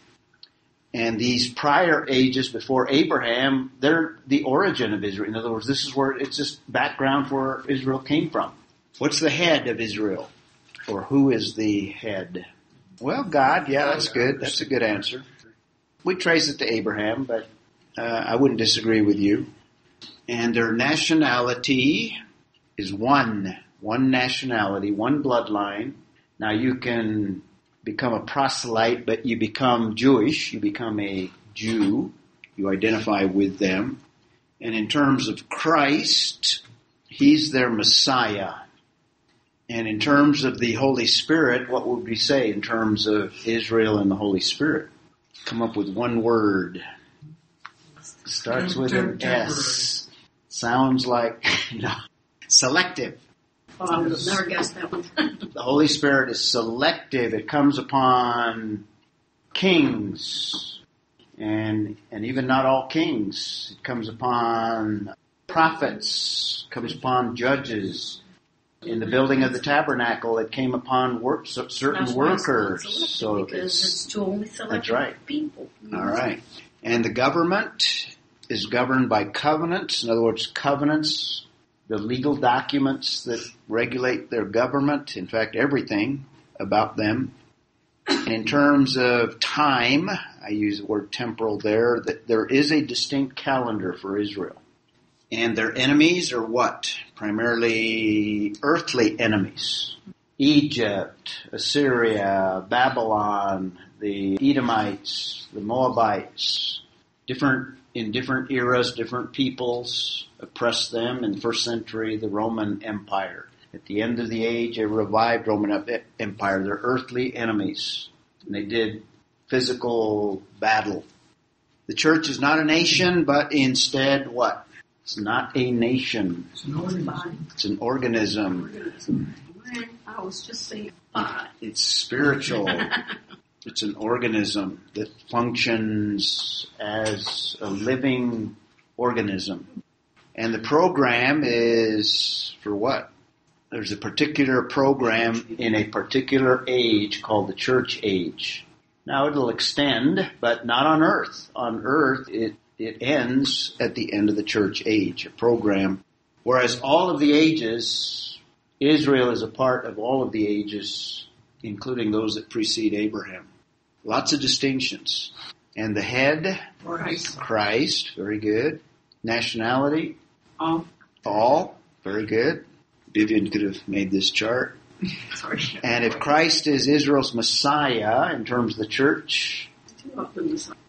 And these prior ages before Abraham, they're the origin of Israel. In other words, this is where it's just background for where Israel came from. What's the head of Israel? Or who is the head? Well, God, yeah, that's good. That's a good answer. We trace it to Abraham, but uh, I wouldn't disagree with you. And their nationality is one, one nationality, one bloodline. Now you can become a proselyte, but you become Jewish, you become a Jew, you identify with them. And in terms of Christ, He's their Messiah. And in terms of the Holy Spirit, what would we say in terms of Israel and the Holy Spirit? Come up with one word. Starts with an S. Sounds like no, selective. Well, I would have never guessed that one. The Holy Spirit is selective. It comes upon kings and and even not all kings. It comes upon prophets, comes upon judges. In the building of the tabernacle, it came upon work, certain That's why it's called workers. So it's, it's to only select right. people. all right. And the government is governed by covenants. In other words, covenants, the legal documents that regulate their government. In fact, everything about them. And in terms of time, I use the word temporal there, that there is a distinct calendar for Israel. And their enemies are what? Primarily earthly enemies. Egypt, Assyria, Babylon, the Edomites, the Moabites, different in different eras, different peoples oppressed them. In the first century, the Roman Empire. At the end of the age, a revived Roman Empire. They're earthly enemies. And they did physical battle. The church is not a nation, but instead what? It's not a nation. It's an organism. It's an organism. Organism. I was just saying body. It's spiritual. It's an organism that functions as a living organism. And the program is for what? There's a particular program in a particular age called the church age. Now it'll extend, but not on earth. On earth, it, it ends at the end of the church age, a program. Whereas all of the ages, Israel is a part of all of the ages, including those that precede Abraham. Lots of distinctions. And the head, Christ. Christ, very good. Nationality, All all, very good. Vivian could have made this chart. Sorry. And if Christ is Israel's Messiah in terms of the church,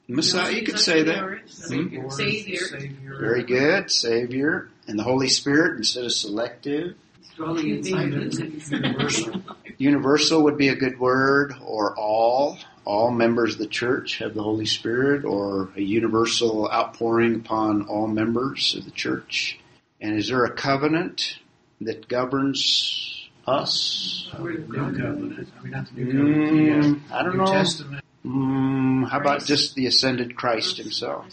Two of them is- Messiah, you could say that. Hmm? Savior. Savior. Very good, Savior. And the Holy Spirit instead of selective. dwelling inside us. Universal. Universal would be a good word, or all. All members of the church have the Holy Spirit, or a universal outpouring upon all members of the church. And is there a covenant that governs us? Word of New covenant. I mean, not the new covenant. Mm, I don't New know. Testament. Mm, how about just the ascended Christ himself?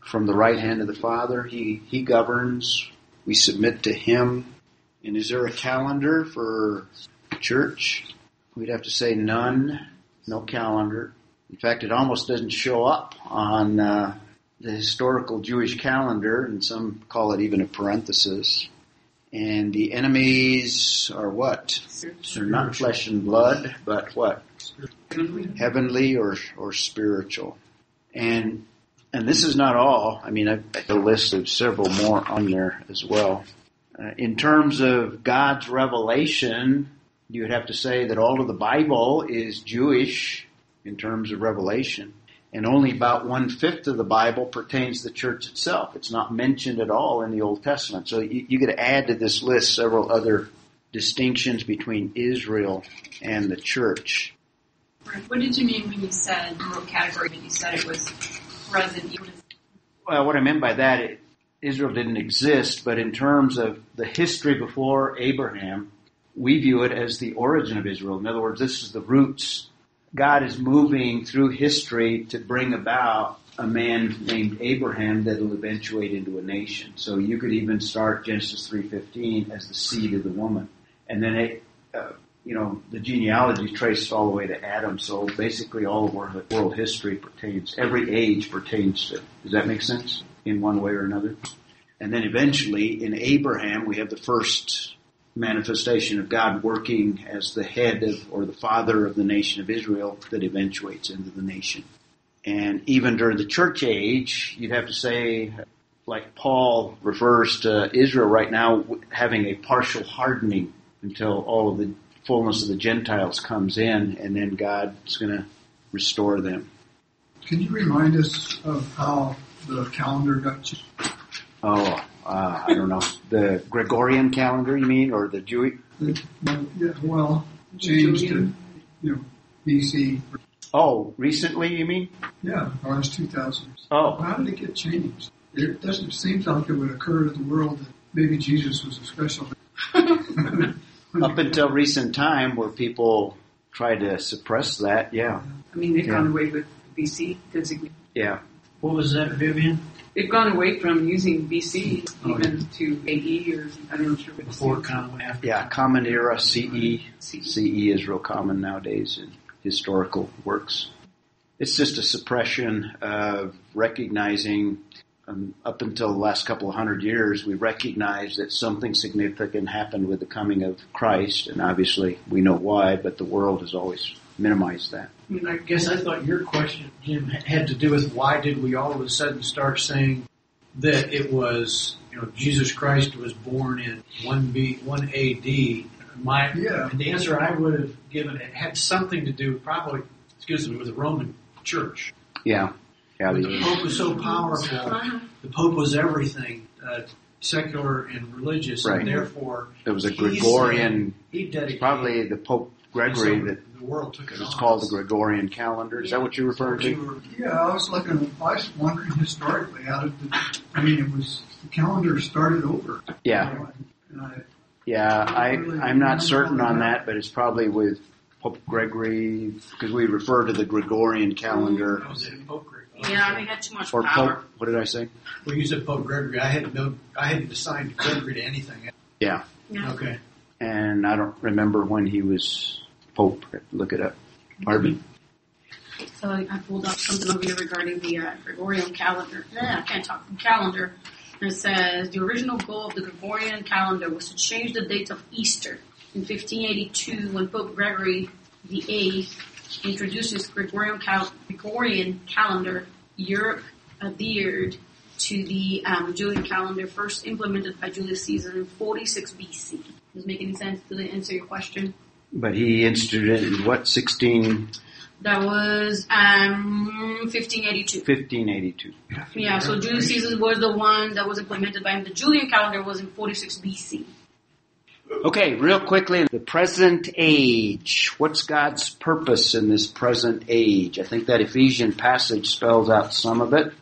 From the right hand of the Father, he, he governs. We submit to him. And is there a calendar for church? We'd have to say none, no calendar. In fact, it almost doesn't show up on uh, the historical Jewish calendar, and some call it even a parenthesis. And the enemies are what? They're not flesh and blood, but what? Heavenly or or spiritual. And and this is not all. I mean, I've got a list of several more on there as well. Uh, in terms of God's revelation, you would have to say that all of the Bible is Jewish in terms of revelation. And only about one fifth of the Bible pertains to the church itself. It's not mentioned at all in the Old Testament. So you, you could add to this list several other distinctions between Israel and the church. What did you mean when you said the wrote category that you said it was present? Well, what I meant by that, it, Israel didn't exist, but in terms of the history before Abraham, we view it as the origin of Israel. In other words, this is the roots. God is moving through history to bring about a man named Abraham that will eventuate into a nation. So you could even start Genesis 3.15 as the seed of the woman. And then it, uh, you know, the genealogy is traced all the way to Adam. So basically all of world history pertains, every age pertains to. Does that make sense? In one way or another? And then eventually in Abraham we have the first manifestation of God working as the head of, or the father of the nation of Israel that eventuates into the nation. And even during the church age, you'd have to say, like Paul refers to Israel right now having a partial hardening until all of the fullness of the Gentiles comes in, and then God's going to restore them. Can you remind us of how the calendar got changed? Oh, uh, I don't know. The Gregorian calendar, you mean, or the Jewish? Well, yeah, well, changed to, you know, BC. Oh, recently, you mean? Yeah, last 2000. Oh, How did it get changed? It doesn't seem like it would occur to the world that maybe Jesus was a special. up until recent time, where people tried to suppress that, yeah, I mean, they've Yeah. gone away with BC designation. yeah. What was that, Vivian? They've gone away from using BC Oh, even to AE or I don't know sure what Before, it's comma, after? Yeah, Common Era CE. CE. CE is real common nowadays in historical works. It's just a suppression of recognizing, um, up until the last couple of hundred years, we recognize that something significant happened with the coming of Christ, and obviously we know why, but the world has always minimized that. I mean, I guess I thought your question, Jim, had to do with why did we all of a sudden start saying that it was, you know, Jesus Christ was born in 1B, 1 AD. My, Yeah. and the answer I would have given it had something to do probably, excuse me, with the Roman Church. Yeah. Yeah, The the- Pope was so powerful. The Pope was everything, uh, secular and religious, Right. and therefore it was a Gregorian, said he dedicated. probably the Pope Gregory so that the world took it it's on. called the Gregorian calendar. Is that what you're referring to? You were- Yeah, I was looking. I was wondering historically how did the? I mean, it was the calendar started over. Yeah. You know, and I, Yeah, I, I'm not certain on that, but it's probably with Pope Gregory, because we refer to the Gregorian calendar. That was it, Pope Gregory. Yeah, we had too much Or power. Pope, what did I say? Well, you said Pope Gregory. I hadn't no, I hadn't assigned Gregory to anything. Yeah. Yeah. Okay. And I don't remember when he was Pope. Look it up. Pardon? So I pulled up something over here regarding the uh, Gregorian calendar. Yeah, I can't talk calendar. It says the original goal of the Gregorian calendar was to change the date of Easter. In 1582, when Pope Gregory the introduced his Gregorian, cal- Gregorian calendar, Europe adhered to the um, Julian calendar first implemented by Julius Caesar in 46 BC. Does this make any sense? Did it answer your question? But he instituted it in what, 16, That was um, 1582. 1582. Yeah, so Julius Caesar was the one that was implemented by him. The Julian calendar was in 46 BC. Okay, real quickly, the present age. What's God's purpose in this present age? I think that Ephesian passage spells out some of it.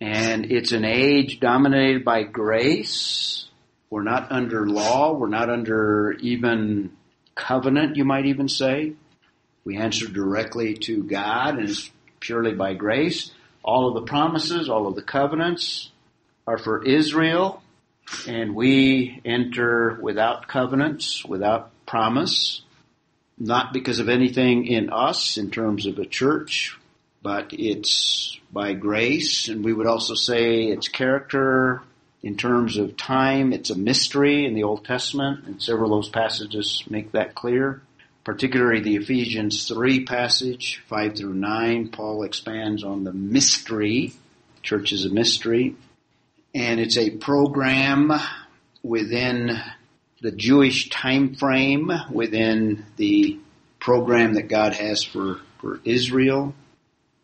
And it's an age dominated by grace. We're not under law. We're not under even covenant, you might even say. We answer directly to God and it's purely by grace. All of the promises, all of the covenants are for Israel and we enter without covenants, without promise, not because of anything in us in terms of a church, but it's by grace, and we would also say its character in terms of time, it's a mystery in the Old Testament, and several of those passages make that clear. Particularly the Ephesians 3 passage, 5 through 9, Paul expands on the mystery. Church is a mystery and it's a program within the Jewish time frame, within the program that God has for, for Israel.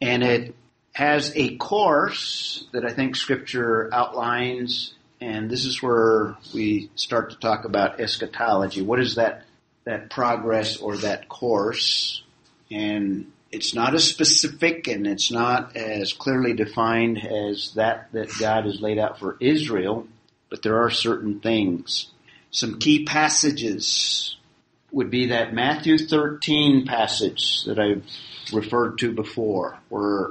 And it has a course that I think scripture outlines, and this is where we start to talk about eschatology. What is that, that progress or that course? And it's not as specific and it's not as clearly defined as that that God has laid out for Israel, but there are certain things. Some key passages would be that Matthew 13 passage that I've referred to before, where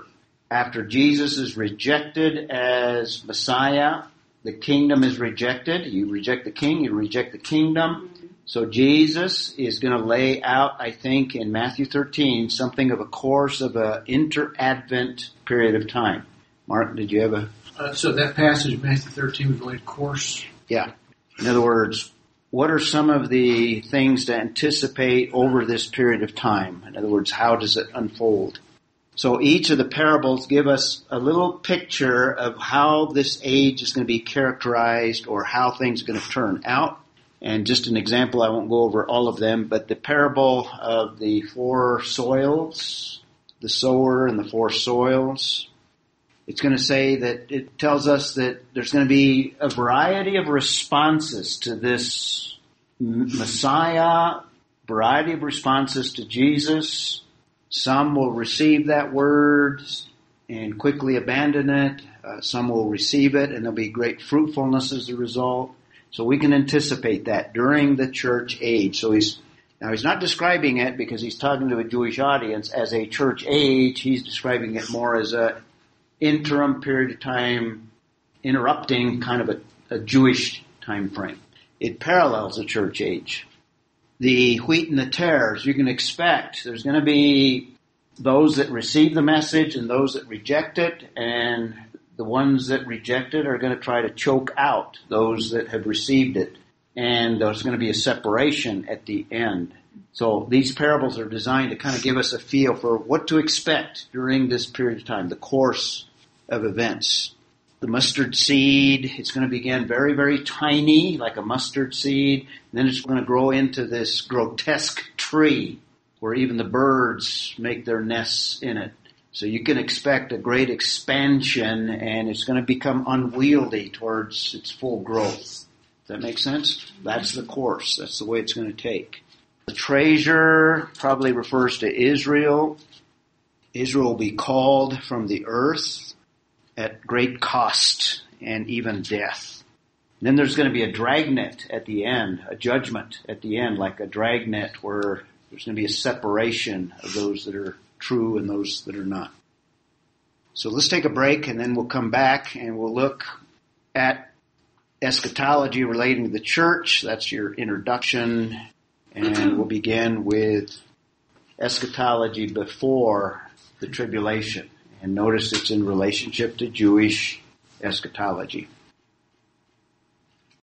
after Jesus is rejected as Messiah, the kingdom is rejected. You reject the king, you reject the kingdom. So Jesus is going to lay out, I think, in Matthew 13, something of a course of an inter-advent period of time. Mark, did you have a? Uh, so that passage, Matthew 13, was going course. Yeah. In other words, what are some of the things to anticipate over this period of time? In other words, how does it unfold? So each of the parables give us a little picture of how this age is going to be characterized or how things are going to turn out. And just an example, I won't go over all of them, but the parable of the four soils, the sower and the four soils, it's going to say that it tells us that there's going to be a variety of responses to this Messiah, variety of responses to Jesus. Some will receive that word and quickly abandon it. Uh, some will receive it and there'll be great fruitfulness as a result. So we can anticipate that during the church age. So he's, now he's not describing it because he's talking to a Jewish audience as a church age. He's describing it more as a interim period of time, interrupting kind of a, a Jewish time frame. It parallels the church age. The wheat and the tares, you can expect there's going to be those that receive the message and those that reject it, and the ones that reject it are going to try to choke out those that have received it. And there's going to be a separation at the end. So these parables are designed to kind of give us a feel for what to expect during this period of time, the course of events. The mustard seed, it's going to begin very, very tiny, like a mustard seed, and then it's going to grow into this grotesque tree where even the birds make their nests in it. So you can expect a great expansion and it's going to become unwieldy towards its full growth. Does that make sense? That's the course. That's the way it's going to take. The treasure probably refers to Israel. Israel will be called from the earth at great cost and even death. And then there's going to be a dragnet at the end, a judgment at the end, like a dragnet where there's going to be a separation of those that are true and those that are not. So let's take a break and then we'll come back and we'll look at eschatology relating to the church. That's your introduction. And we'll begin with eschatology before the tribulation. And notice it's in relationship to Jewish eschatology.